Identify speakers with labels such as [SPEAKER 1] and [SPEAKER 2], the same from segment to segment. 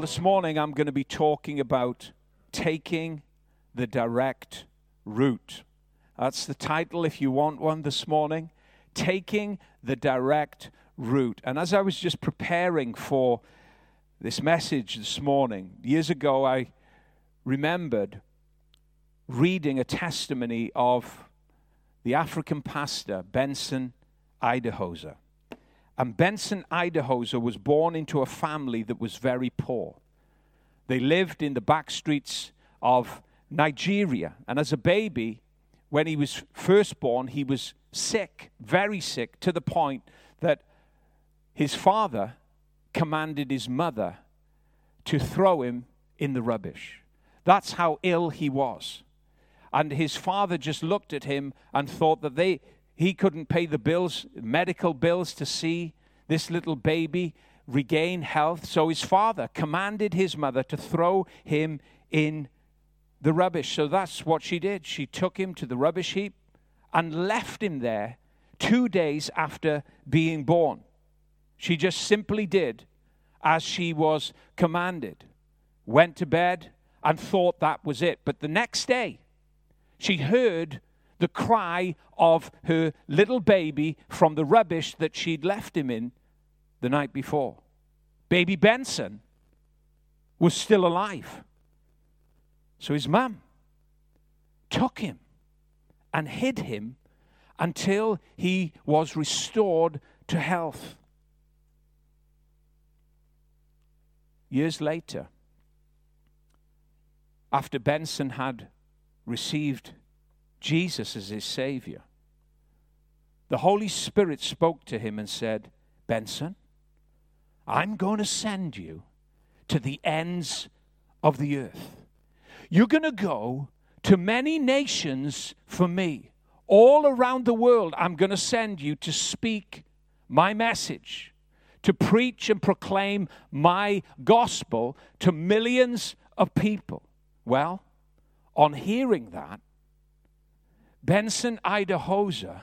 [SPEAKER 1] Well, this morning I'm going to be talking about taking the direct route. That's the title if you want one this morning. Taking the direct route. And as I was just preparing for this message this morning, years ago I remembered reading a testimony of the African pastor Benson Idahosa. And Benson Idahosa was born into a family that was very poor. They lived in the back streets of Nigeria. And as a baby, when he was first born, he was sick, very sick, to the point that his father commanded his mother to throw him in the rubbish. That's how ill he was. And his father just looked at him and thought that they, he couldn't pay the bills, medical bills, to see this little baby regain health. So his father commanded his mother to throw him in the rubbish. So that's what she did. She took him to the rubbish heap and left him there two days after being born. She just simply did as she was commanded, went to bed, and thought that was it. But the next day, she heard the cry of her little baby from the rubbish that she'd left him in the night before. Baby Benson was still alive. So his mum took him and hid him until he was restored to health. Years later, after Benson had received Jesus as his Savior, the Holy Spirit spoke to him and said, Benson, I'm going to send you to the ends of the earth. You're going to go to many nations for me. All around the world, I'm going to send you to speak my message, to preach and proclaim my gospel to millions of people. Well, on hearing that, Benson Idahosa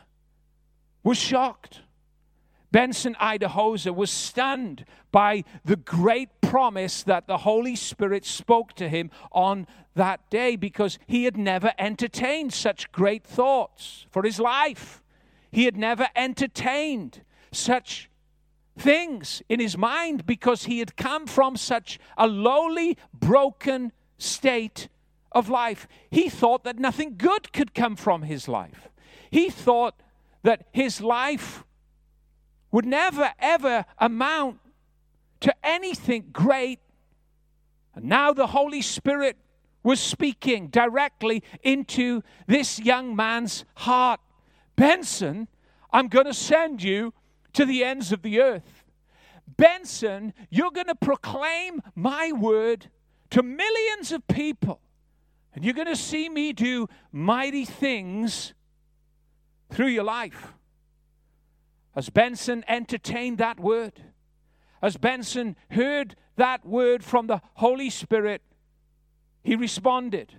[SPEAKER 1] was shocked. Benson Idahosa was stunned by the great promise that the Holy Spirit spoke to him on that day because he had never entertained such great thoughts for his life. He had never entertained such things in his mind because he had come from such a lowly, broken state of life. He thought that nothing good could come from his life. He thought that his life would never, ever amount to anything great. And now the Holy Spirit was speaking directly into this young man's heart. Benson, I'm going to send you to the ends of the earth. Benson, you're going to proclaim my word to millions of people. And you're going to see me do mighty things through your life. As Benson entertained that word, as Benson heard that word from the Holy Spirit, he responded,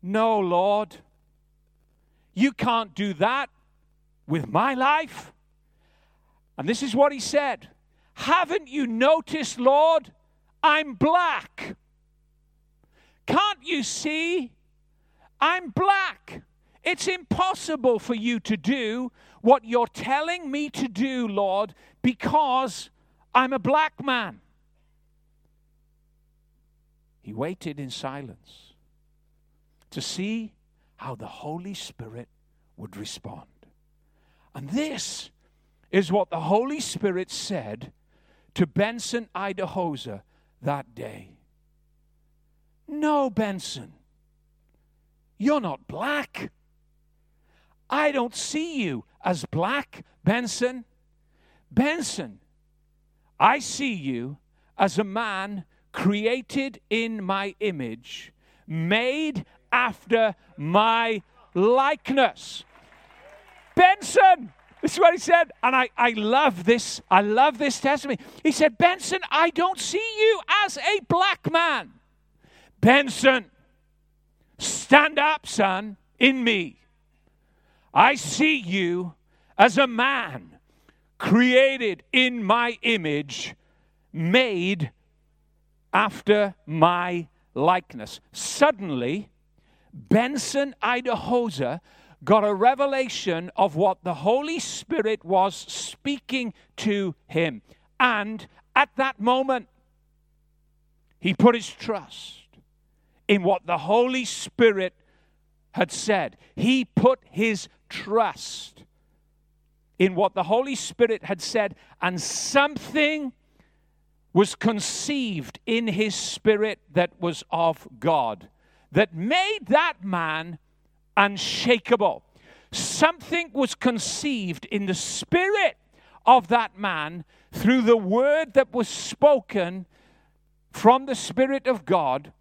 [SPEAKER 1] No, Lord, you can't do that with my life. And this is what he said Haven't you noticed, Lord? I'm black. Can't you see? I'm black. It's impossible for you to do what you're telling me to do, Lord, because I'm a black man. He waited in silence to see how the Holy Spirit would respond. And this is what the Holy Spirit said to Benson Idahosa that day. No, Benson, you're not black. I don't see you as black, Benson. Benson, I see you as a man created in my image, made after my likeness. Benson, this is what he said, and I, I love this. I love this testimony. He said, Benson, I don't see you as a black man. Benson, stand up, son, in me. I see you as a man created in my image, made after my likeness. Suddenly, Benson Idahosa got a revelation of what the Holy Spirit was speaking to him. And at that moment, he put his trust in what the Holy Spirit had said. He put his trust in what the Holy Spirit had said, and something was conceived in his spirit that was of God, that made that man unshakable. Something was conceived in the spirit of that man through the word that was spoken from the Spirit of God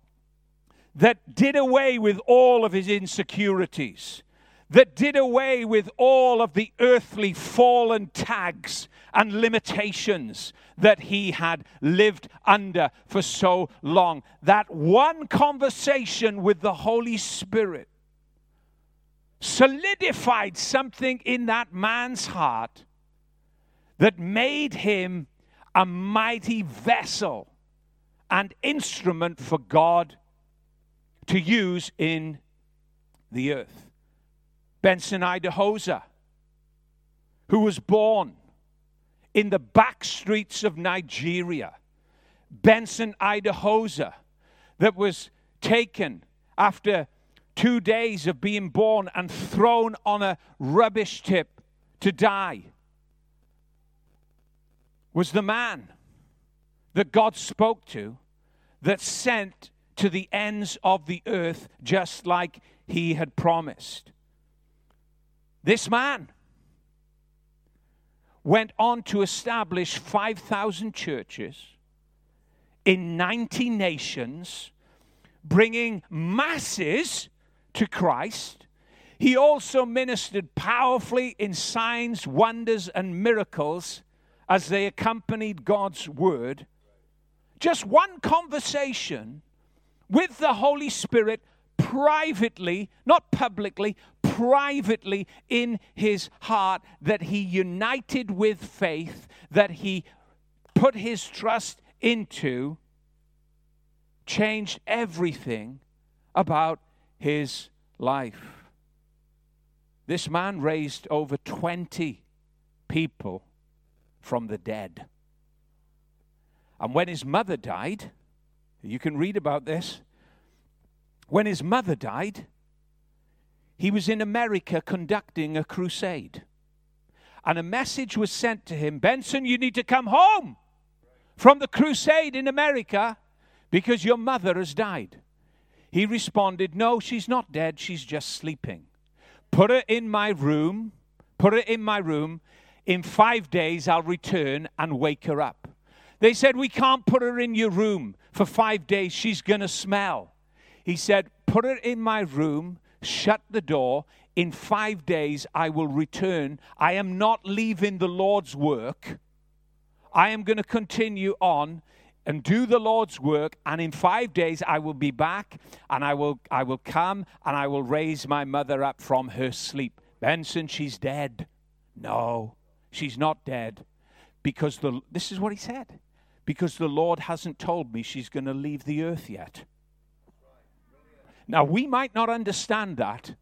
[SPEAKER 1] that did away with all of his insecurities, that did away with all of the earthly fallen tags and limitations that he had lived under for so long. That one conversation with the Holy Spirit solidified something in that man's heart that made him a mighty vessel and instrument for God to use in the earth. Benson Idahosa, who was born in the back streets of Nigeria. Benson Idahosa, that was taken after two days of being born and thrown on a rubbish tip to die, was the man that God spoke to that sent to the ends of the earth just like he had promised. This man went on to establish 5,000 churches in 90 nations, bringing masses to Christ. He also ministered powerfully in signs, wonders, and miracles as they accompanied God's word. Just one conversation with the Holy Spirit privately, not publicly, privately in his heart that he united with faith, that he put his trust into, changed everything about his life. This man raised over 20 people from the dead. And when his mother died, you can read about this. When his mother died, he was in America conducting a crusade. And a message was sent to him Benson, you need to come home from the crusade in America because your mother has died. He responded, No, she's not dead, she's just sleeping. Put her in my room, put her in my room. In five days, I'll return and wake her up. They said, We can't put her in your room for five days, she's going to smell. He said, Put her in my room shut the door. In five days, I will return. I am not leaving the Lord's work. I am going to continue on and do the Lord's work. And in five days, I will be back and I will, I will come and I will raise my mother up from her sleep. Benson, she's dead. No, she's not dead. Because the, this is what he said. Because the Lord hasn't told me she's going to leave the earth yet. Now, we might not understand that,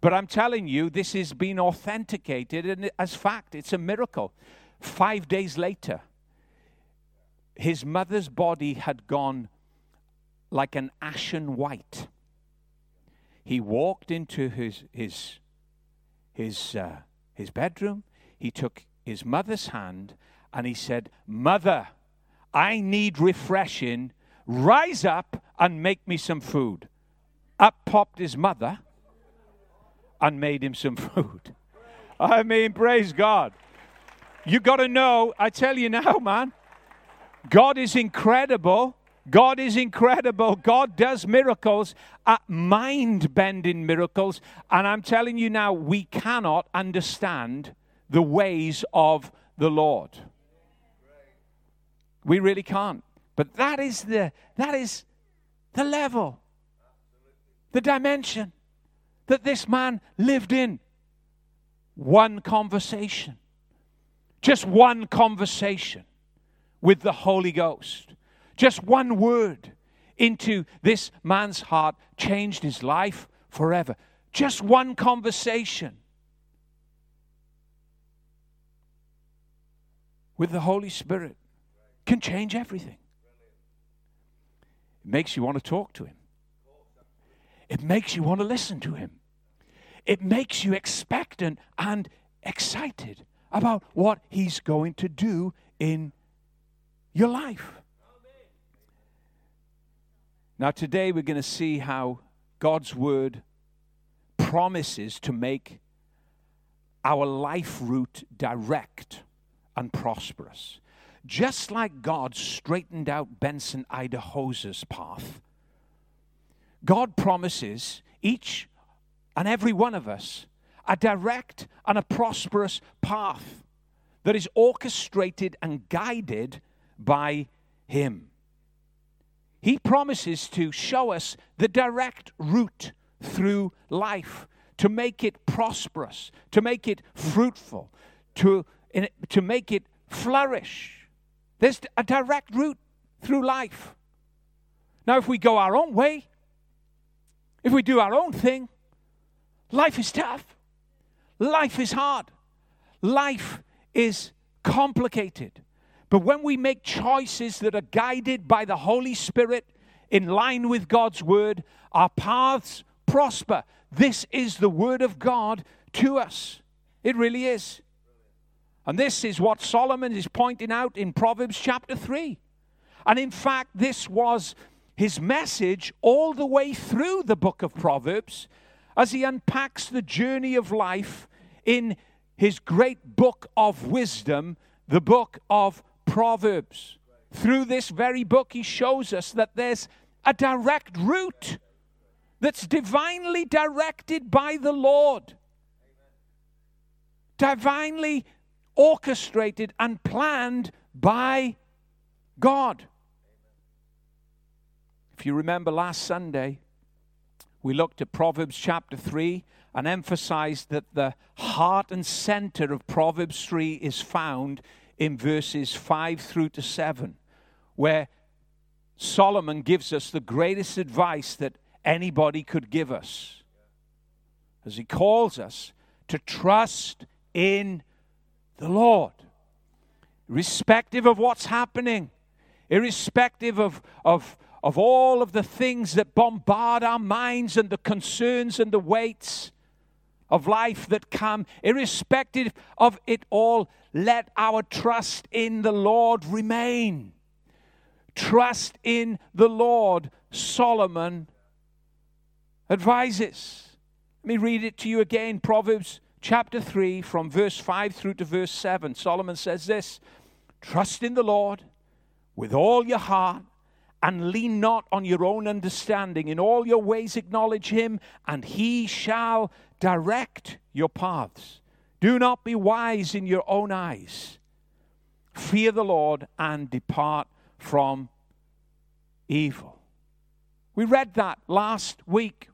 [SPEAKER 1] but I'm telling you, this has been authenticated and as fact. It's a miracle. Five days later, his mother's body had gone like an ashen white. He walked into his, his, his, uh, his bedroom. He took his mother's hand and he said, Mother, I need refreshing. Rise up and make me some food. Up popped his mother and made him some food. I mean, praise God. You got to know, I tell you now, man, God is incredible. God is incredible. God does miracles, uh, mind bending miracles. And I'm telling you now, we cannot understand the ways of the Lord. We really can't. But that is the that is the level the dimension that this man lived in. One conversation, just one conversation with the Holy Ghost, Just one word into this man's heart changed his life forever. Just one conversation with the Holy Spirit can change everything. It makes you want to talk to Him, it makes you want to listen to Him, it makes you expectant and excited about what He's going to do in your life. Now, today we're going to see how God's Word promises to make our life route direct and prosperous. Just like God straightened out Benson Idahosa's path, God promises each and every one of us a direct and a prosperous path that is orchestrated and guided by Him. He promises to show us the direct route through life, to make it prosperous, to make it fruitful, to, to make it flourish. There's a direct route through life. Now, if we go our own way, if we do our own thing, life is tough. Life is hard. Life is complicated. But when we make choices that are guided by the Holy Spirit in line with God's word, our paths prosper. This is the word of God to us. It really is. And this is what Solomon is pointing out in Proverbs chapter 3. And in fact, this was his message all the way through the book of Proverbs as he unpacks the journey of life in his great book of wisdom, the book of Proverbs. Through this very book, he shows us that there's a direct route that's divinely directed by the Lord, divinely orchestrated and planned by God. If you remember last Sunday, we looked at Proverbs chapter 3 and emphasized that the heart and center of Proverbs 3 is found in verses 5 through to 7, where Solomon gives us the greatest advice that anybody could give us. As he calls us to trust in the Lord, irrespective of what's happening, irrespective of, of, of all of the things that bombard our minds and the concerns and the weights of life that come, irrespective of it all, let our trust in the Lord remain. Trust in the Lord, Solomon advises. Let me read it to you again Proverbs chapter 3, from verse 5 through to verse 7. Solomon says this Trust in the Lord with all your heart and lean not on your own understanding. In all your ways acknowledge him, and he shall direct your paths. Do not be wise in your own eyes. Fear the Lord and depart from evil. We read that last week.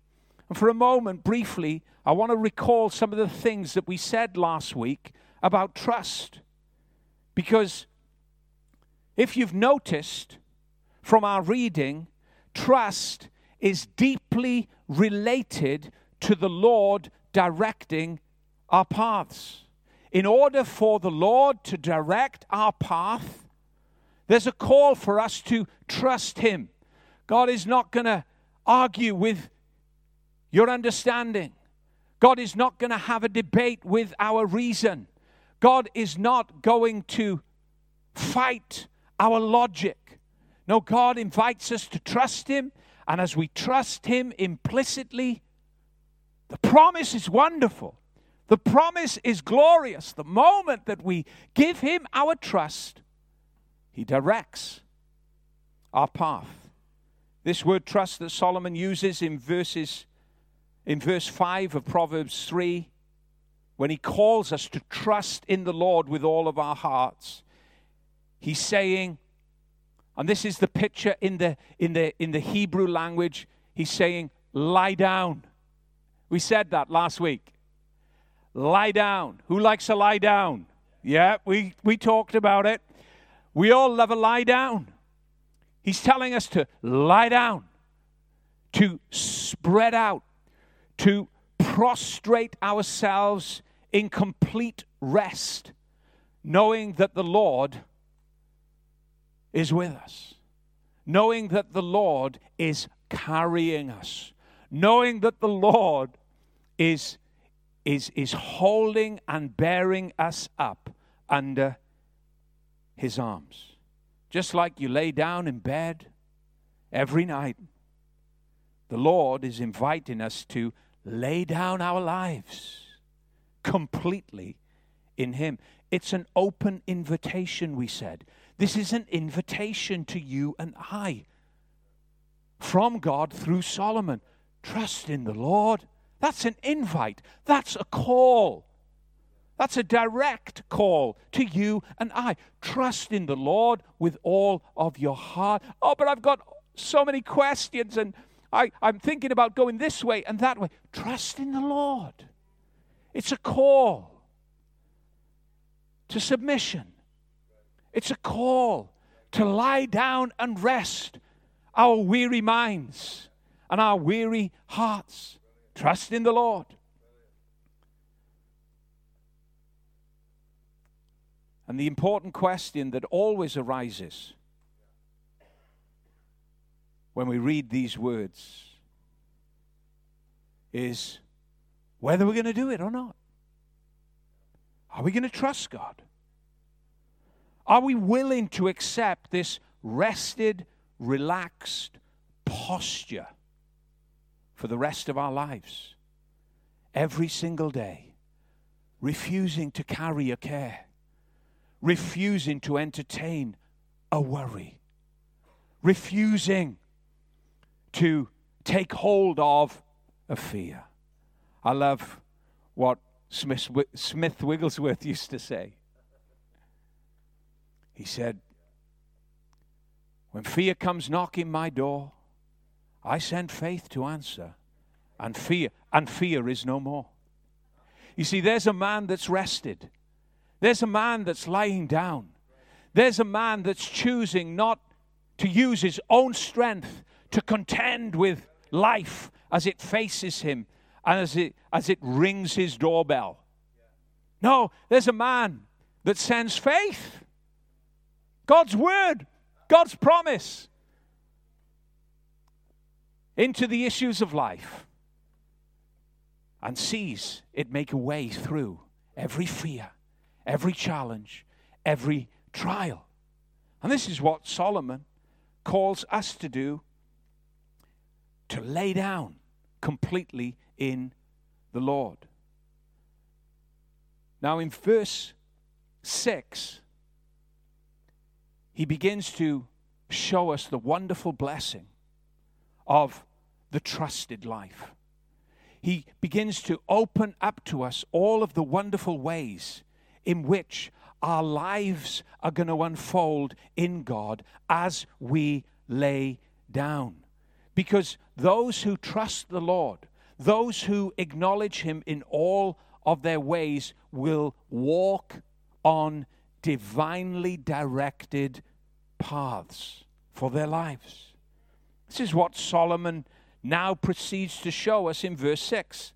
[SPEAKER 1] And for a moment, briefly, I want to recall some of the things that we said last week about trust. Because if you've noticed from our reading, trust is deeply related to the Lord directing our paths. In order for the Lord to direct our path, there's a call for us to trust Him. God is not going to argue with your understanding. God is not going to have a debate with our reason. God is not going to fight our logic. No, God invites us to trust Him, and as we trust Him implicitly, the promise is wonderful. The promise is glorious. The moment that we give Him our trust, He directs our path. This word trust that Solomon uses in verses in verse 5 of Proverbs 3 when he calls us to trust in the Lord with all of our hearts. He's saying and this is the picture in the in the in the Hebrew language, he's saying lie down. We said that last week. Lie down. Who likes to lie down? Yeah, we, we talked about it. We all love a lie down. He's telling us to lie down, to spread out, to prostrate ourselves in complete rest, knowing that the Lord is with us, knowing that the Lord is carrying us, knowing that the Lord is, is, is holding and bearing us up under his arms. Just like you lay down in bed every night, the Lord is inviting us to lay down our lives completely in Him. It's an open invitation, we said. This is an invitation to you and I from God through Solomon. Trust in the Lord. That's an invite, that's a call. That's a direct call to you and I. Trust in the Lord with all of your heart. Oh, but I've got so many questions and I, I'm thinking about going this way and that way. Trust in the Lord. It's a call to submission, it's a call to lie down and rest our weary minds and our weary hearts. Trust in the Lord. And the important question that always arises when we read these words is whether we're going to do it or not. Are we going to trust God? Are we willing to accept this rested, relaxed posture for the rest of our lives? Every single day, refusing to carry a care, refusing to entertain a worry, refusing to take hold of a fear. I love what Smith, Smith Wigglesworth used to say. He said, When fear comes knocking my door, I send faith to answer, and fear, and fear is no more. You see, there's a man that's rested. There's a man that's lying down. There's a man that's choosing not to use his own strength to contend with life as it faces him and as it, as it rings his doorbell. No, there's a man that sends faith. God's word, God's promise into the issues of life and sees it make a way through every fear, every challenge, every trial. And this is what Solomon calls us to do to lay down completely in the Lord. Now, in verse 6, he begins to show us the wonderful blessing of the trusted life. He begins to open up to us all of the wonderful ways in which our lives are going to unfold in God as we lay down. Because those who trust the Lord, those who acknowledge Him in all of their ways, will walk on divinely directed paths for their lives. This is what Solomon now proceeds to show us in verse 6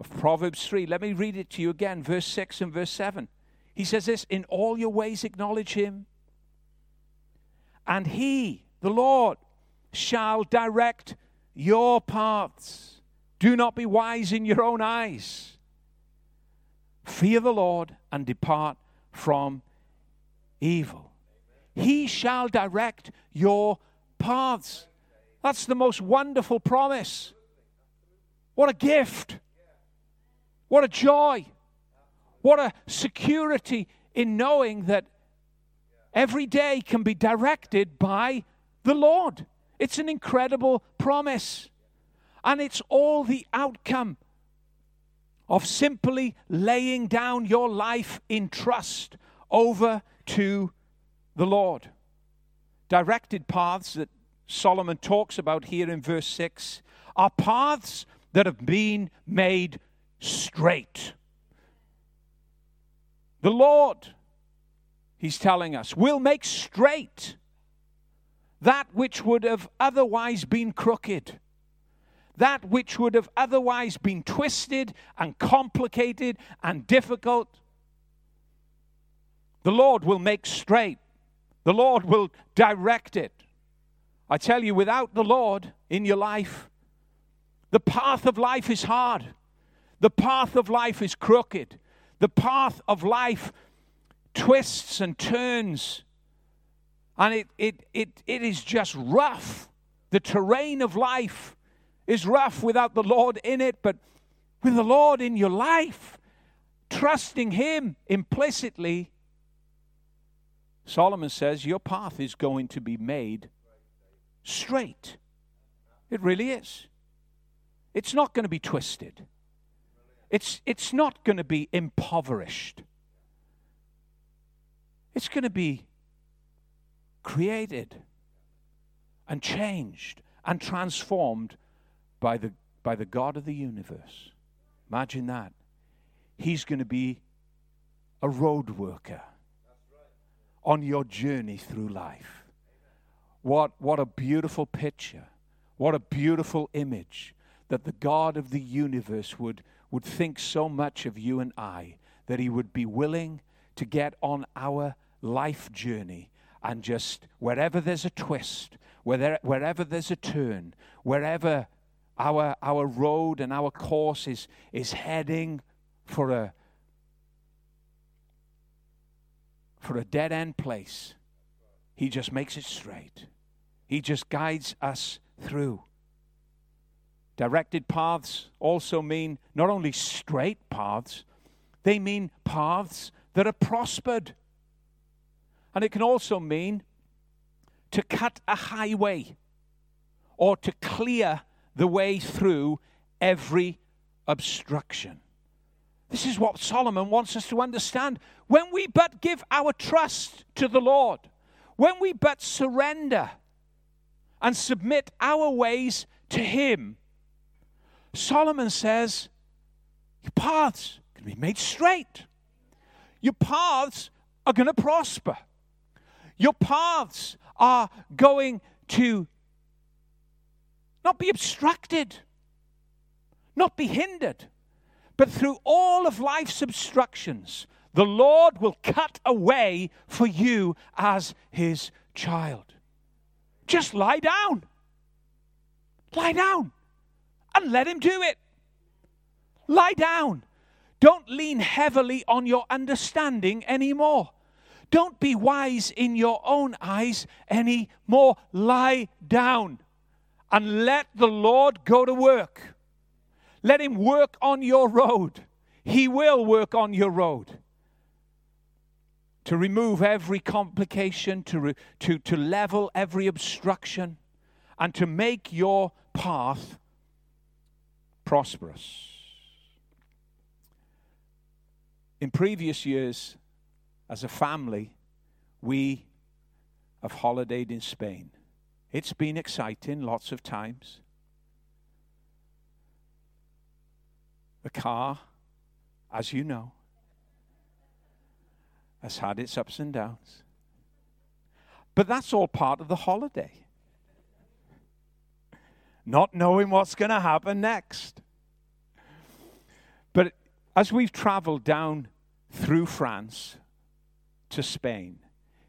[SPEAKER 1] of Proverbs 3. Let me read it to you again, verse 6 and verse 7. He says this In all your ways acknowledge him, and he, the Lord, shall direct your paths. Do not be wise in your own eyes. Fear the Lord and depart from evil. He shall direct your paths. That's the most wonderful promise. What a gift. What a joy. What a security in knowing that every day can be directed by the Lord. It's an incredible promise. And it's all the outcome of simply laying down your life in trust over to the Lord. Directed paths that Solomon talks about here in verse 6 are paths that have been made straight. The Lord, he's telling us, will make straight that which would have otherwise been crooked, that which would have otherwise been twisted and complicated and difficult. The Lord will make straight, the Lord will direct it. I tell you, without the Lord in your life, the path of life is hard. The path of life is crooked. The path of life twists and turns. And it, it, it, it is just rough. The terrain of life is rough without the Lord in it, but with the Lord in your life, trusting Him implicitly, Solomon says your path is going to be made straight. It really is. It's not going to be twisted. It's, it's not going to be impoverished. It's going to be created and changed and transformed by the, by the God of the universe. Imagine that. He's going to be a road worker on your journey through life. What, what a beautiful picture. What a beautiful image that the God of the universe would, would think so much of you and I that he would be willing to get on our life journey and just wherever there's a twist, wherever, wherever there's a turn, wherever our, our road and our course is, is heading for a, for a dead end place, he just makes it straight. He just guides us through. Directed paths also mean not only straight paths, they mean paths that are prospered. And it can also mean to cut a highway or to clear the way through every obstruction. This is what Solomon wants us to understand. When we but give our trust to the Lord, when we but surrender and submit our ways to Him, Solomon says, Your paths can be made straight. Your paths are going to prosper. Your paths are going to not be obstructed, not be hindered, but through all of life's obstructions, the Lord will cut a way for you as his child. Just lie down. Lie down and let him do it. Lie down. Don't lean heavily on your understanding anymore. Don't be wise in your own eyes anymore. Lie down and let the Lord go to work. Let Him work on your road. He will work on your road. To remove every complication, to, re- to, to level every obstruction, and to make your path prosperous. In previous years, as a family, we have holidayed in Spain. It's been exciting lots of times. The car, as you know, has had its ups and downs. But that's all part of the holiday. Not knowing what's going to happen next. But as we've traveled down through France to Spain,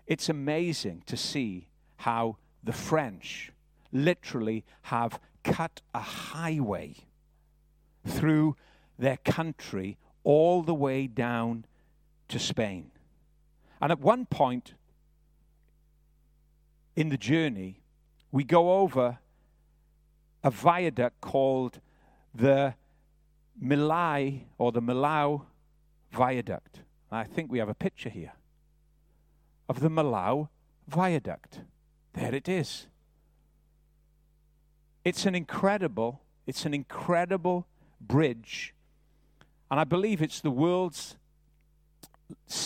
[SPEAKER 1] it's amazing to see how the French literally have cut a highway through their country all the way down to Spain. And at one point in the journey, we go over a viaduct called the Milai or the Millau Viaduct. I think we have a picture here of the Malau Viaduct. There it is. It's an incredible, it's an incredible bridge. And I believe it's the world's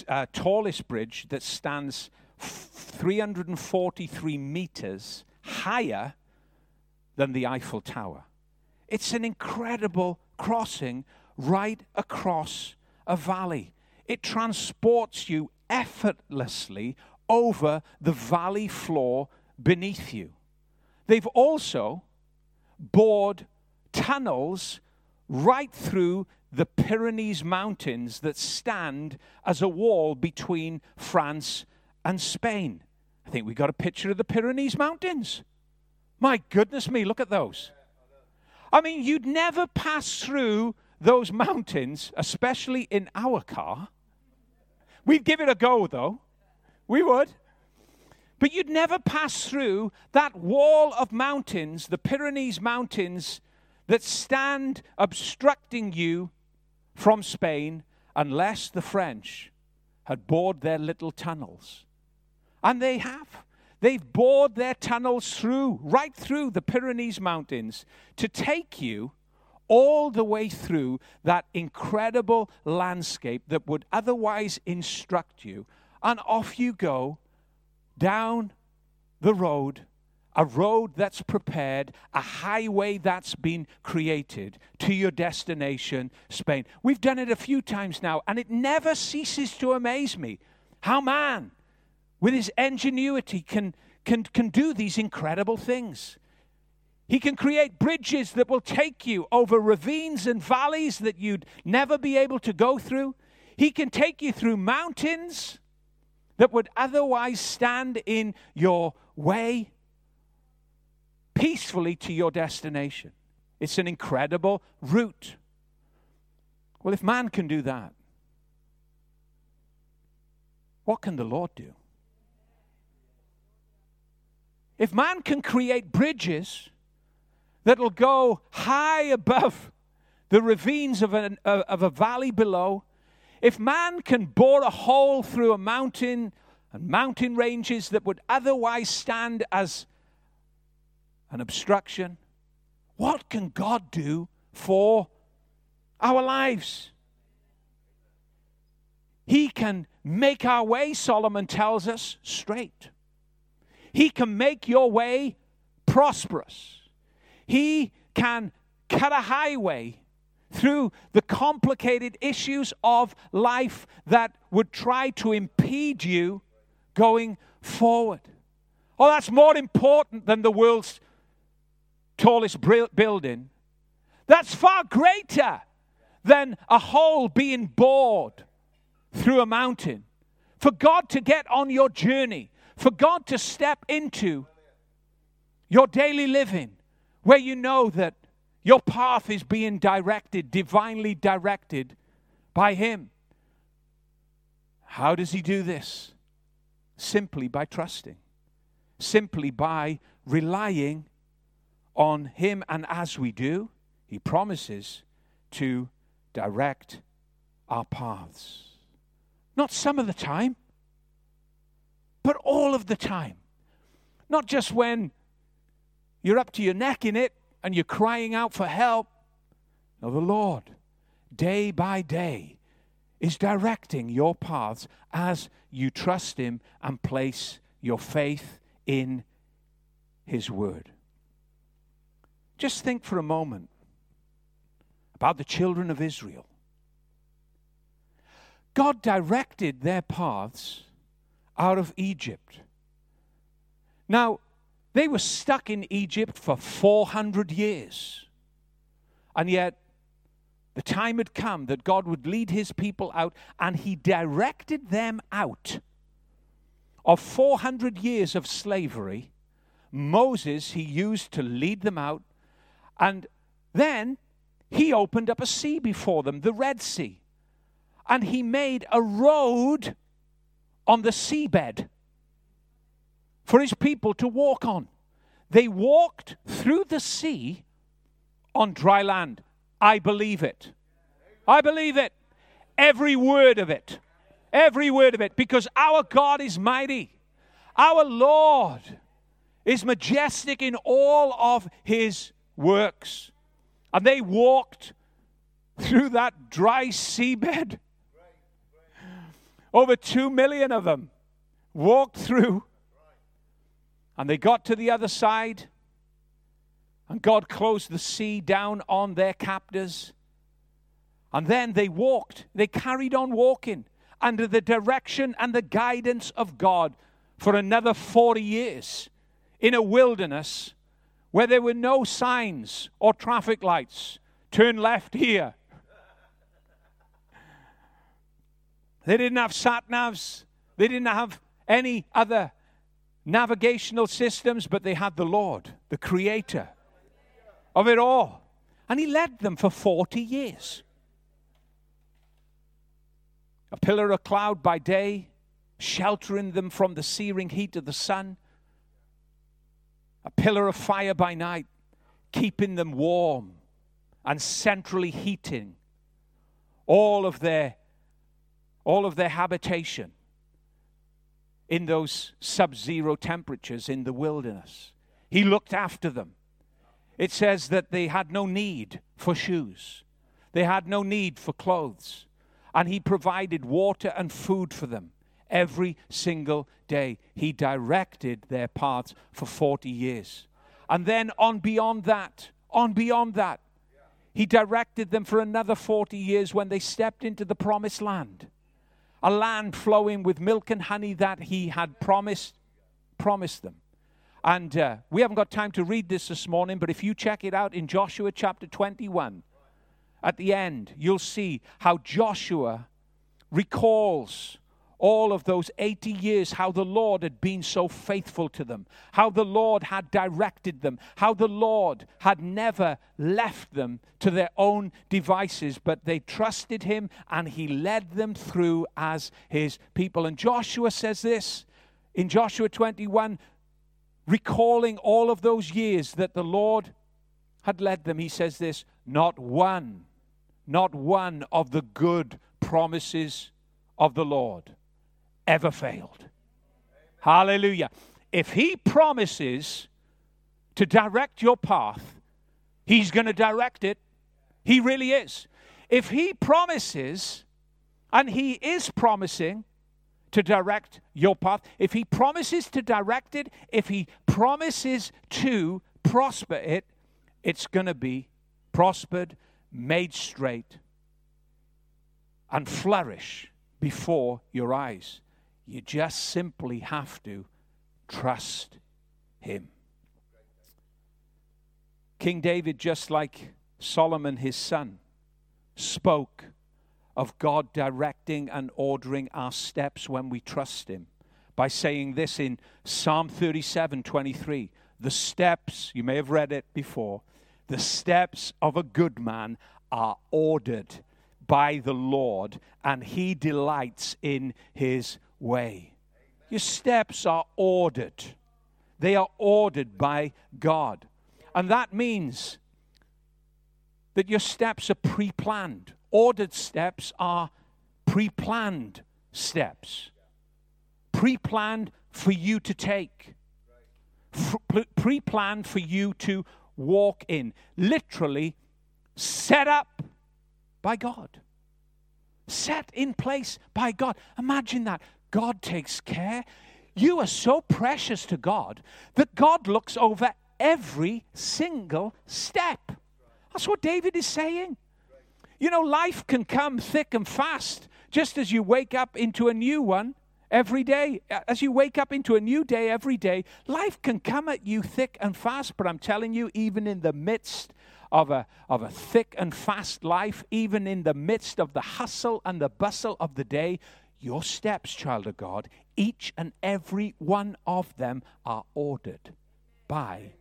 [SPEAKER 1] uh, tallest bridge that stands 343 meters higher than the Eiffel Tower. It's an incredible crossing right across a valley. It transports you effortlessly over the valley floor beneath you. They've also bored tunnels right through the Pyrenees Mountains that stand as a wall between France and Spain. I think we got a picture of the Pyrenees Mountains. My goodness me, look at those. I mean, you'd never pass through those mountains, especially in our car. We'd give it a go, though. We would. But you'd never pass through that wall of mountains, the Pyrenees Mountains, that stand obstructing you from Spain unless the French had bored their little tunnels. And they have. They've bored their tunnels through, right through the Pyrenees Mountains to take you all the way through that incredible landscape that would otherwise instruct you. And off you go down the road, a road that's prepared, a highway that's been created to your destination, Spain. We've done it a few times now, and it never ceases to amaze me how man, with his ingenuity, can, can, can do these incredible things. He can create bridges that will take you over ravines and valleys that you'd never be able to go through. He can take you through mountains that would otherwise stand in your way peacefully to your destination. It's an incredible route. Well, if man can do that, what can the Lord do? If man can create bridges that'll go high above the ravines of, an, of a valley below, if man can bore a hole through a mountain and mountain ranges that would otherwise stand as an obstruction, what can God do for our lives? He can make our way, Solomon tells us, straight. He can make your way prosperous. He can cut a highway through the complicated issues of life that would try to impede you going forward. Oh, that's more important than the world's tallest building. That's far greater than a hole being bored through a mountain. For God to get on your journey, for God to step into your daily living, where you know that your path is being directed, divinely directed by Him. How does He do this? Simply by trusting, simply by relying on Him. And as we do, He promises to direct our paths. Not some of the time, but all of the time. Not just when you're up to your neck in it and you're crying out for help. Now, the Lord, day by day, is directing your paths as you trust Him and place your faith in His Word. Just think for a moment about the children of Israel. God directed their paths out of Egypt. Now, they were stuck in Egypt for 400 years. And yet, the time had come that God would lead his people out, and he directed them out of 400 years of slavery. Moses, he used to lead them out, and then he opened up a sea before them, the Red Sea, and he made a road on the seabed for his people to walk on. They walked through the sea on dry land. I believe it. I believe it. Every word of it. Every word of it. Because our God is mighty. Our Lord is majestic in all of his works. And they walked through that dry seabed. Over two million of them walked through and they got to the other side, and God closed the sea down on their captors. And then they walked, they carried on walking under the direction and the guidance of God for another 40 years in a wilderness where there were no signs or traffic lights. Turn left here. They didn't have sat navs. They didn't have any other navigational systems, but they had the Lord, the creator of it all. And he led them for 40 years. A pillar of cloud by day, sheltering them from the searing heat of the sun. A pillar of fire by night, keeping them warm and centrally heating all of their all of their habitation in those sub-zero temperatures in the wilderness. He looked after them. It says that they had no need for shoes. They had no need for clothes and He provided water and food for them every single day. He directed their paths for 40 years. And then on beyond that, on beyond that, He directed them for another 40 years when they stepped into the promised land. A land flowing with milk and honey that He had promised promised them. And uh, we haven't got time to read this this morning, but if you check it out in Joshua chapter 21, at the end, you'll see how Joshua recalls all of those 80 years, how the Lord had been so faithful to them, how the Lord had directed them, how the Lord had never left them to their own devices, but they trusted Him and He led them through as His people. And Joshua says this in Joshua 21, recalling all of those years that the Lord had led them, He says this not one not one of the good promises of the Lord ever failed. Hallelujah. If He promises to direct your path, He's going to direct it. He really is. If He promises, and He is promising to direct your path, if He promises to direct it, if He promises to prosper it, it's going to be prospered made straight and flourish before your eyes. You just simply have to trust Him. King David, just like Solomon, his son, spoke of God directing and ordering our steps when we trust Him by saying this in Psalm 37 23. The steps, you may have read it before, the steps of a good man are ordered by the Lord, and he delights in his way. Your steps are ordered, they are ordered by God. And that means that your steps are pre planned. Ordered steps are pre planned steps, pre planned for you to take, pre planned for you to walk in. Literally, set up by God. Set in place by God. Imagine that. God takes care. You are so precious to God that God looks over every single step. That's what David is saying. You know, life can come thick and fast just as you wake up into a new one every day. As you wake up into a new day every day, life can come at you thick and fast. But I'm telling you, even in the midst of a, of a thick and fast life, even in the midst of the hustle and the bustle of the day, your steps, child of God, each and every one of them are ordered by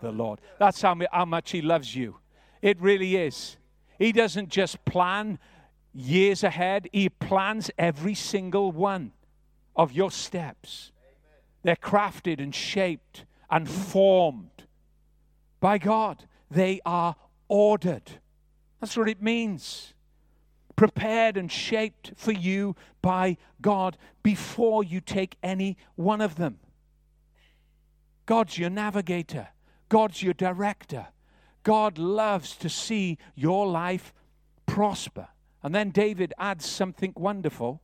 [SPEAKER 1] the Lord. That's how, how much He loves you. It really is. He doesn't just plan years ahead, He plans every single one of your steps. They're crafted and shaped and formed by God. They are ordered. That's what it means. Prepared and shaped for you by God before you take any one of them. God's your navigator, God's your director. God loves to see your life prosper. And then David adds something wonderful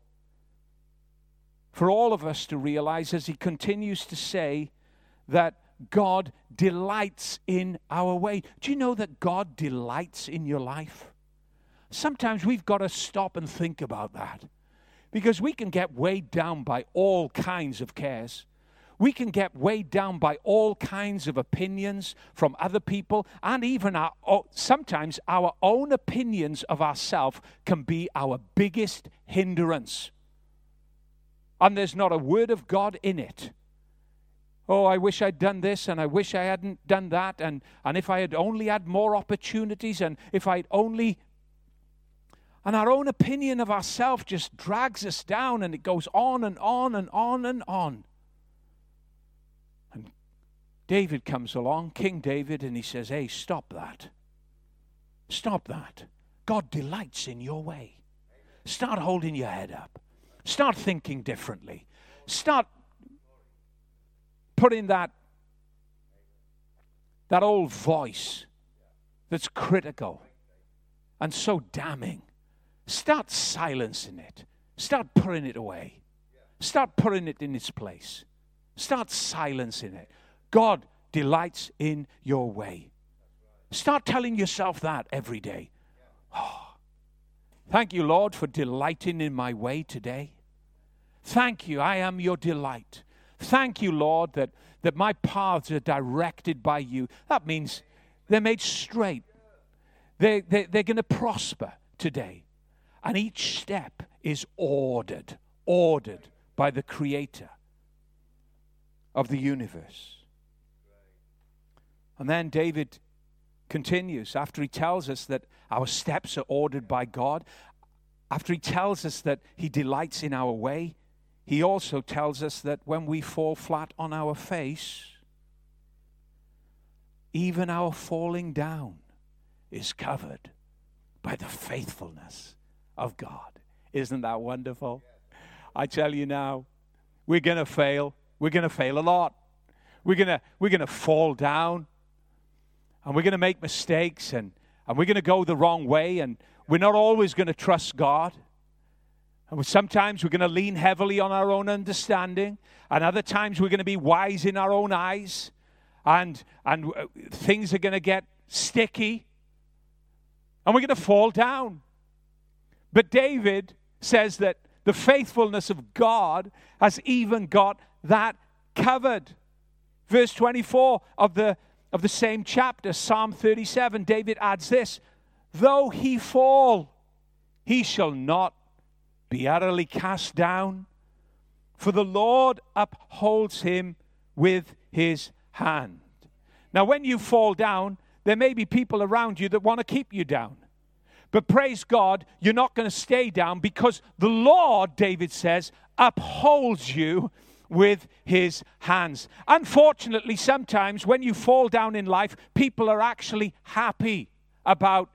[SPEAKER 1] for all of us to realize as he continues to say that God delights in our way. Do you know that God delights in your life? Sometimes we've got to stop and think about that because we can get weighed down by all kinds of cares. we can get weighed down by all kinds of opinions from other people, and even our, sometimes our own opinions of ourselves can be our biggest hindrance. And there's not a word of God in it. Oh, I wish I'd done this, and I wish I hadn't done that, and, and if I had only had more opportunities, and if I'd only and our own opinion of ourselves just drags us down and it goes on and on and on and on. And David comes along, King David, and he says, Hey, stop that. Stop that. God delights in your way. Start holding your head up. Start thinking differently. Start putting that, that old voice that's critical and so damning. Start silencing it. Start putting it away. Start putting it in its place. Start silencing it. God delights in your way. Start telling yourself that every day. Oh, thank you, Lord, for delighting in my way today. Thank you, I am your delight. Thank you, Lord, that, that my paths are directed by you. That means they're made straight, they, they, they're going to prosper today. And each step is ordered, ordered by the Creator of the universe. And then David continues after he tells us that our steps are ordered by God, after he tells us that he delights in our way, he also tells us that when we fall flat on our face, even our falling down is covered by the faithfulness of God. Isn't that wonderful? I tell you now, we're going to fail. We're going to fail a lot. We're going to we're going to fall down and we're going to make mistakes and, and we're going to go the wrong way and we're not always going to trust God. And sometimes we're going to lean heavily on our own understanding, and other times we're going to be wise in our own eyes, and, and uh, things are going to get sticky, and we're going to fall down. But David says that the faithfulness of God has even got that covered. Verse 24 of the of the same chapter, Psalm 37, David adds this Though he fall, he shall not be utterly cast down, for the Lord upholds him with his hand. Now, when you fall down, there may be people around you that want to keep you down. But praise God, you're not going to stay down because the Lord, David says, upholds you with his hands. Unfortunately, sometimes when you fall down in life, people are actually happy about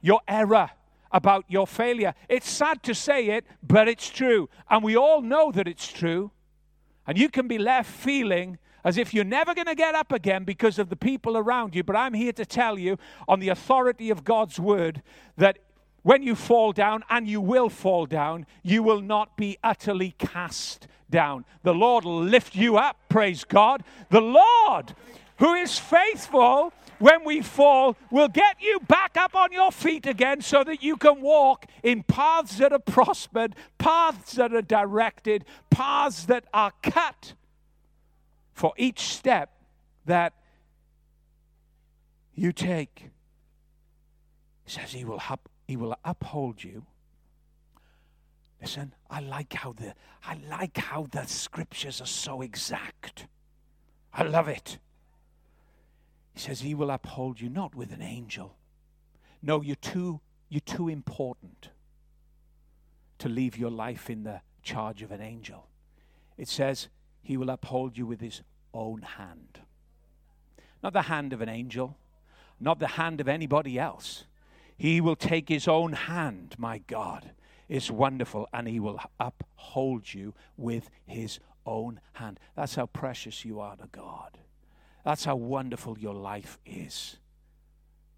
[SPEAKER 1] your error, about your failure. It's sad to say it, but it's true. And we all know that it's true. And you can be left feeling as if you're never going to get up again because of the people around you. But I'm here to tell you, on the authority of God's word, that when you fall down, and you will fall down, you will not be utterly cast down. The Lord will lift you up, praise God. The Lord, who is faithful when we fall, will get you back up on your feet again so that you can walk in paths that are prospered, paths that are directed, paths that are cut for each step that you take. He says he will, up, he will uphold you Listen, I like how the I like how the scriptures are so exact. I love it. He says he will uphold you not with an angel. No, you're too you're too important to leave your life in the charge of an angel. It says he will uphold you with his own hand. Not the hand of an angel, not the hand of anybody else. He will take his own hand, my God, It's wonderful, and He will uphold you with His own hand. That's how precious you are to God. That's how wonderful your life is.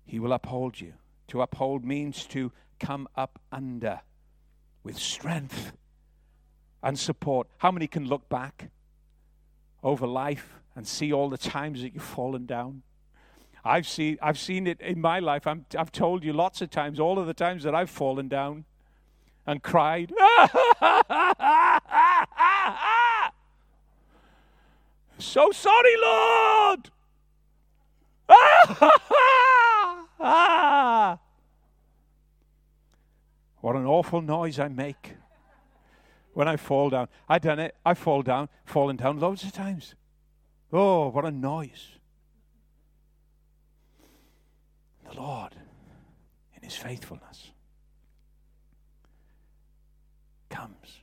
[SPEAKER 1] He will uphold you. To uphold means to come up under with strength and support. How many can look back over life and see all the times that you've fallen down? I've seen, I've seen it in my life. i have told you lots of times, all of the times that I've fallen down and cried. So sorry, Lord. What an awful noise I make when I fall down. I've done it. I fall down, fallen down loads of times. Oh, what a noise. The Lord, in His faithfulness, comes.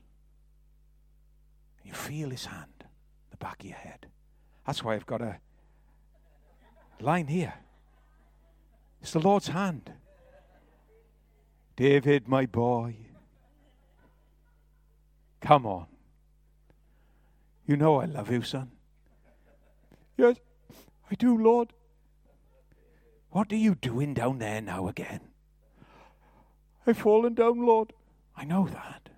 [SPEAKER 1] You feel His hand, the back of your head. That's why I've got a line here. It's the Lord's hand. David, my boy, come on. You know I love you, son. Yes, I do, Lord. What are you doing down there now again? I've fallen down, Lord. I know that.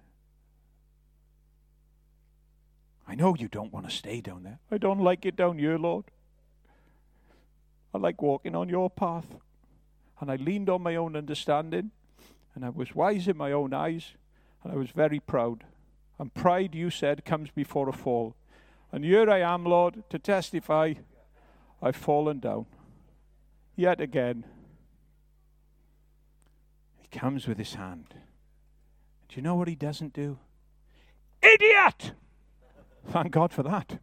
[SPEAKER 1] I know you don't want to stay down there. I don't like it down here, Lord. I like walking on your path. And I leaned on my own understanding, and I was wise in my own eyes, and I was very proud. And pride, you said, comes before a fall. And here I am, Lord, to testify I've fallen down. Yet again. He comes with his hand. Do you know what he doesn't do? Idiot! Thank God for that.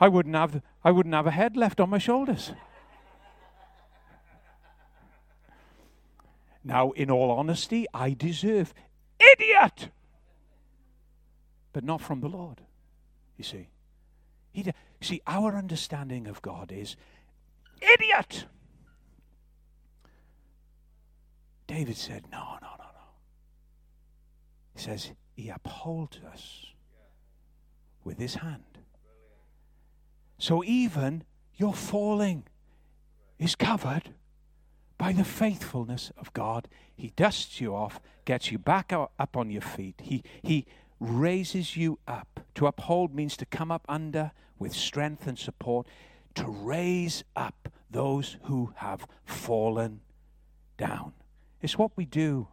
[SPEAKER 1] I wouldn't have I wouldn't have a head left on my shoulders. Now, in all honesty, I deserve idiot, but not from the Lord. You see, he see our understanding of God is idiot. David said, "No, no, no, no." He says he upholds us with his hand. So even your falling is covered by the faithfulness of God. He dusts you off, gets you back up on your feet. He, he raises you up. To uphold means to come up under with strength and support, to raise up those who have fallen down. It's what we do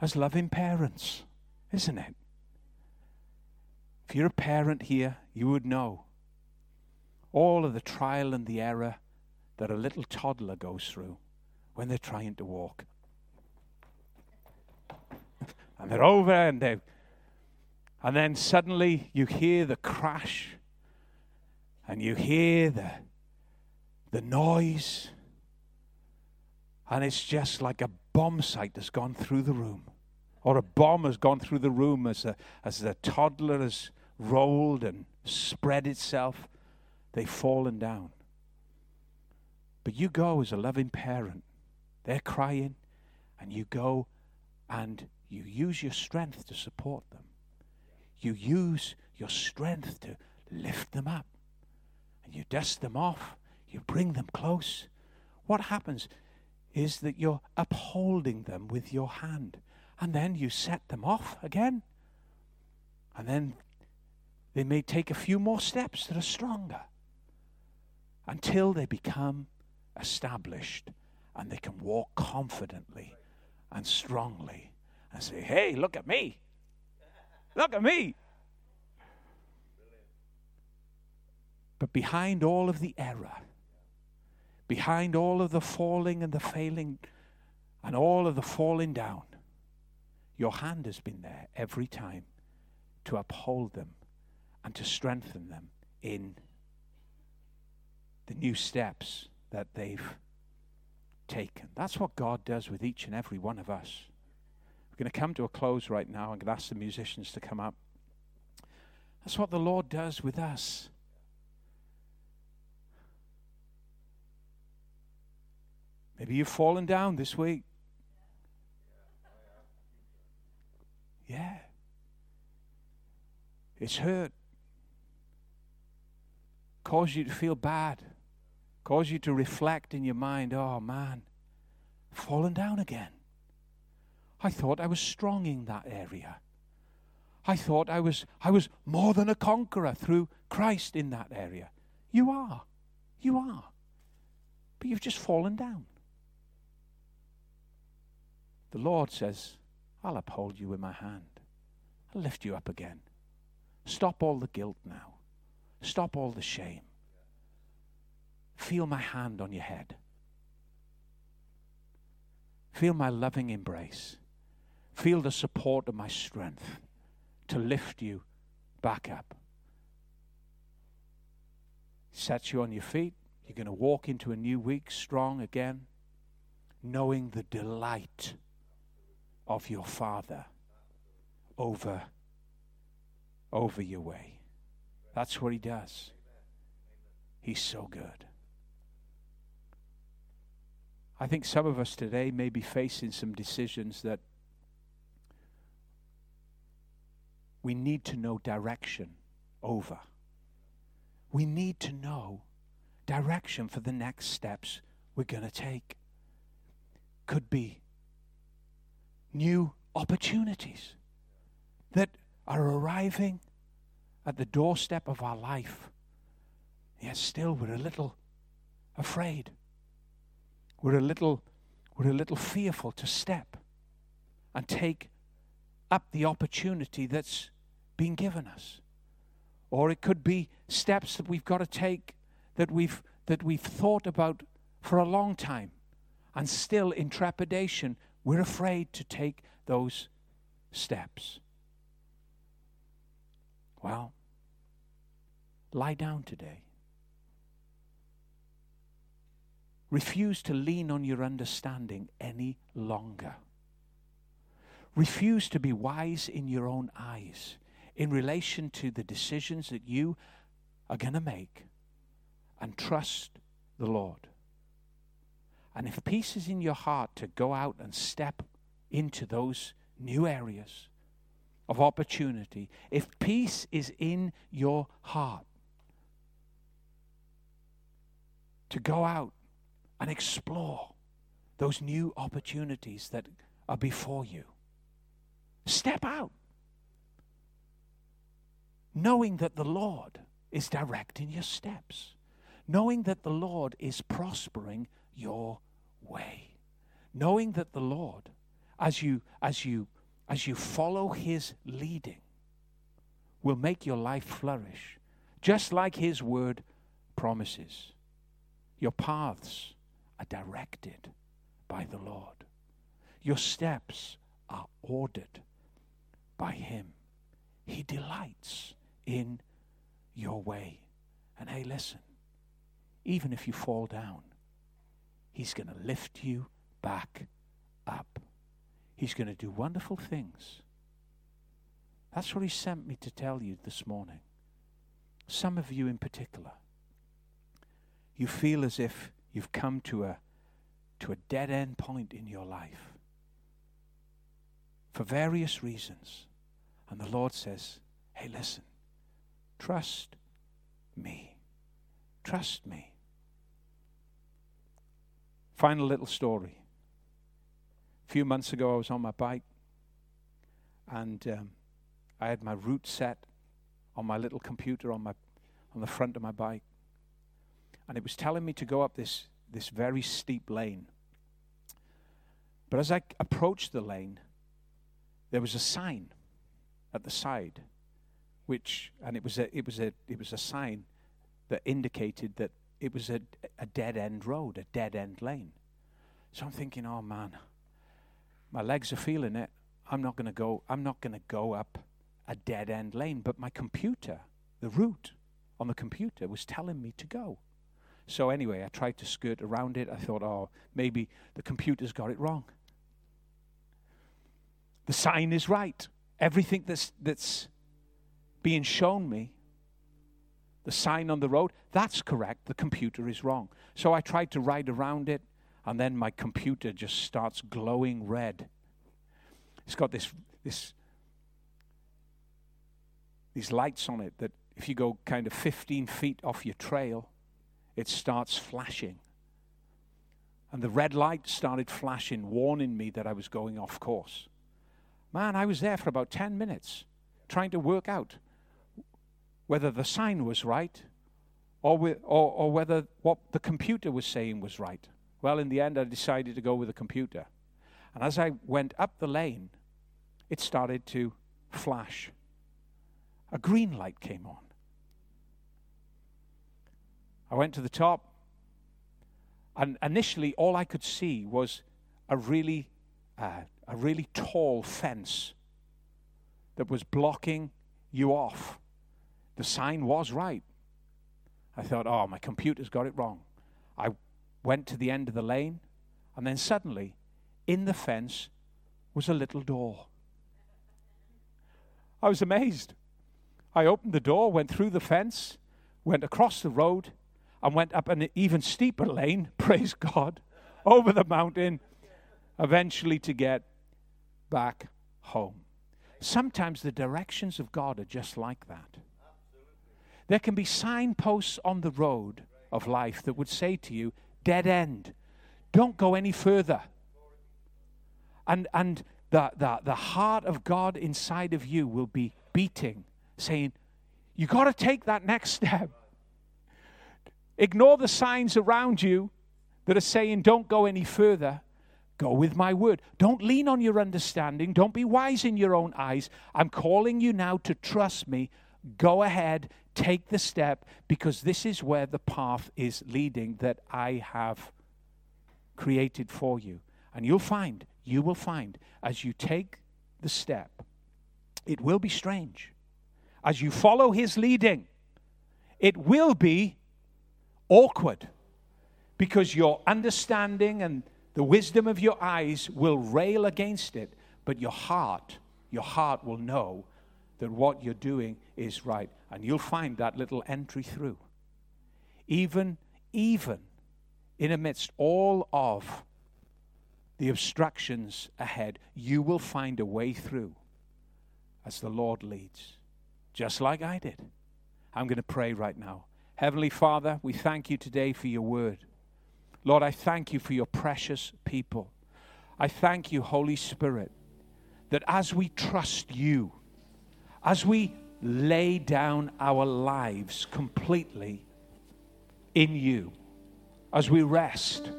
[SPEAKER 1] as loving parents, isn't it? If you're a parent here, you would know all of the trial and the error that a little toddler goes through when they're trying to walk. and they're over and they and then suddenly you hear the crash and you hear the the noise and it's just like a bomb sight has gone through the room or a bomb has gone through the room as the as the toddler has rolled and spread itself they've fallen down. But you go as a loving parent, they're crying, and you go and you use your strength to support them. You use your strength to lift them up. And you dust them off, you bring them close. What happens is that you're upholding them with your hand. And then you set them off again. And then they may take a few more steps that are stronger until they become established and they can walk confidently and strongly and say, Hey, look at me. Look at me. But behind all of the error, behind all of the falling and the failing and all of the falling down, your hand has been there every time to uphold them and to strengthen them in the new steps that they've taken. That's what God does with each and every one of us. We're going to come to a close right now. I'm going to ask the musicians to come up. That's what the Lord does with us. Maybe you've fallen down this week. Yeah. It's hurt. Caused you to feel bad cause you to reflect in your mind, oh man, fallen down again. I thought I was strong in that area. I thought I was, I was more than a conqueror through Christ in that area. You are. You are. But you've just fallen down. The Lord says, I'll uphold you with my hand. I'll lift you up again. Stop all the guilt now. Stop all the shame. Feel my hand on your head. Feel my loving embrace. Feel the support of my strength to lift you back up. Sets you on your feet. You're going to walk into a new week strong again, knowing the delight of your Father over, over your way. That's what He does. He's so good. I think some of us today may be facing some decisions that we need to know direction over. We need to know direction for the next steps we're going to take. Could be new opportunities that are arriving at the doorstep of our life. Yet still we're a little afraid. We're a little we're a little fearful to step and take up the opportunity that's been given us. Or it could be steps that we've got to take that we've that we've thought about for a long time and still in trepidation we're afraid to take those steps. Well, lie down today. Refuse to lean on your understanding any longer. Refuse to be wise in your own eyes in relation to the decisions that you are going to make and trust the Lord. And if peace is in your heart to go out and step into those new areas of opportunity, if peace is in your heart to go out and explore those new opportunities that are before you, step out. Knowing that the Lord is directing your steps, knowing that the Lord is prospering your way. Knowing that the Lord, as you, as you, as you follow his leading, will make your life flourish, just like his word promises. Your paths are directed by the Lord. Your steps are ordered by him. He delights in your way. And hey, listen, even if you fall down, He's going to lift you back up. He's going to do wonderful things. That's what He sent me to tell you this morning. Some of you in particular, you feel as if you've come to a, to a dead end point in your life for various reasons. And the Lord says, hey, listen, trust me. Trust me. Final little story. A few months ago, I was on my bike and um, I had my route set on my little computer on, my, on the front of my bike. And it was telling me to go up this, this very steep lane. But as I approached the lane, there was a sign at the side, which, and it was a, it was a, it was a sign that indicated that it was a, a dead end road, a dead end lane. So I'm thinking, oh man, my legs are feeling it. I'm not going to go. I'm not going to go up a dead end lane. But my computer, the route on the computer, was telling me to go. So anyway, I tried to skirt around it. I thought, oh, maybe the computer's got it wrong. The sign is right. Everything that's that's being shown me the sign on the road, that's correct. The computer is wrong. So I tried to ride around it, and then my computer just starts glowing red. It's got this, this, these lights on it that if you go kind of 15 feet off your trail, it starts flashing. And the red light started flashing, warning me that I was going off course. Man, I was there for about 10 minutes trying to work out whether the sign was right or, or, or whether what the computer was saying was right. Well, in the end, I decided to go with the computer. And as I went up the lane, it started to flash. A green light came on. I went to the top, and initially all I could see was a really, uh, a really tall fence that was blocking you off. The sign was right. I thought, oh, my computer's got it wrong. I went to the end of the lane, and then suddenly, in the fence, was a little door. I was amazed. I opened the door, went through the fence, went across the road, and went up an even steeper lane, praise God, over the mountain, eventually to get back home. Sometimes the directions of God are just like that. There can be signposts on the road of life that would say to you, dead end. Don't go any further. And, and the, the, the heart of God inside of you will be beating, saying, You got to take that next step. Ignore the signs around you that are saying, Don't go any further. Go with my word. Don't lean on your understanding. Don't be wise in your own eyes. I'm calling you now to trust me. Go ahead, take the step, because this is where the path is leading that I have created for you. And you'll find, you will find, as you take the step, it will be strange. As you follow his leading, it will be awkward because your understanding and the wisdom of your eyes will rail against it, but your heart, your heart will know that what you're doing is right. And you'll find that little entry through. Even, even in amidst all of the obstructions ahead, you will find a way through as the Lord leads, just like I did. I'm going to pray right now. Heavenly Father, we thank you today for your word. Lord, I thank you for your precious people. I thank you, Holy Spirit, that as we trust you, as we lay down our lives completely in you, as we rest,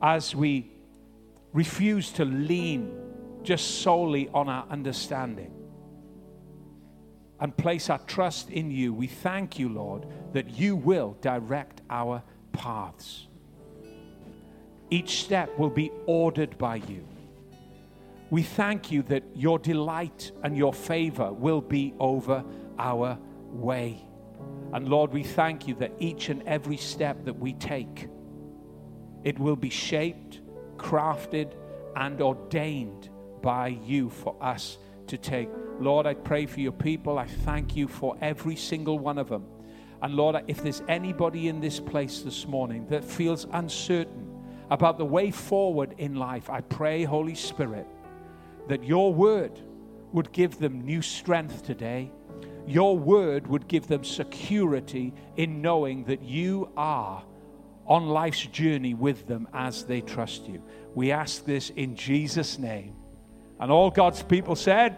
[SPEAKER 1] as we refuse to lean just solely on our understanding and place our trust in you, we thank you, Lord, that you will direct our paths. Each step will be ordered by you. We thank you that your delight and your favor will be over our way. And Lord, we thank you that each and every step that we take, it will be shaped crafted and ordained by you for us to take. Lord, I pray for your people. I thank you for every single one of them. And Lord, if there's anybody in this place this morning that feels uncertain about the way forward in life, I pray, Holy Spirit, that your word would give them new strength today. Your word would give them security in knowing that you are on life's journey with them as they trust you. We ask this in Jesus' name. And all God's people said,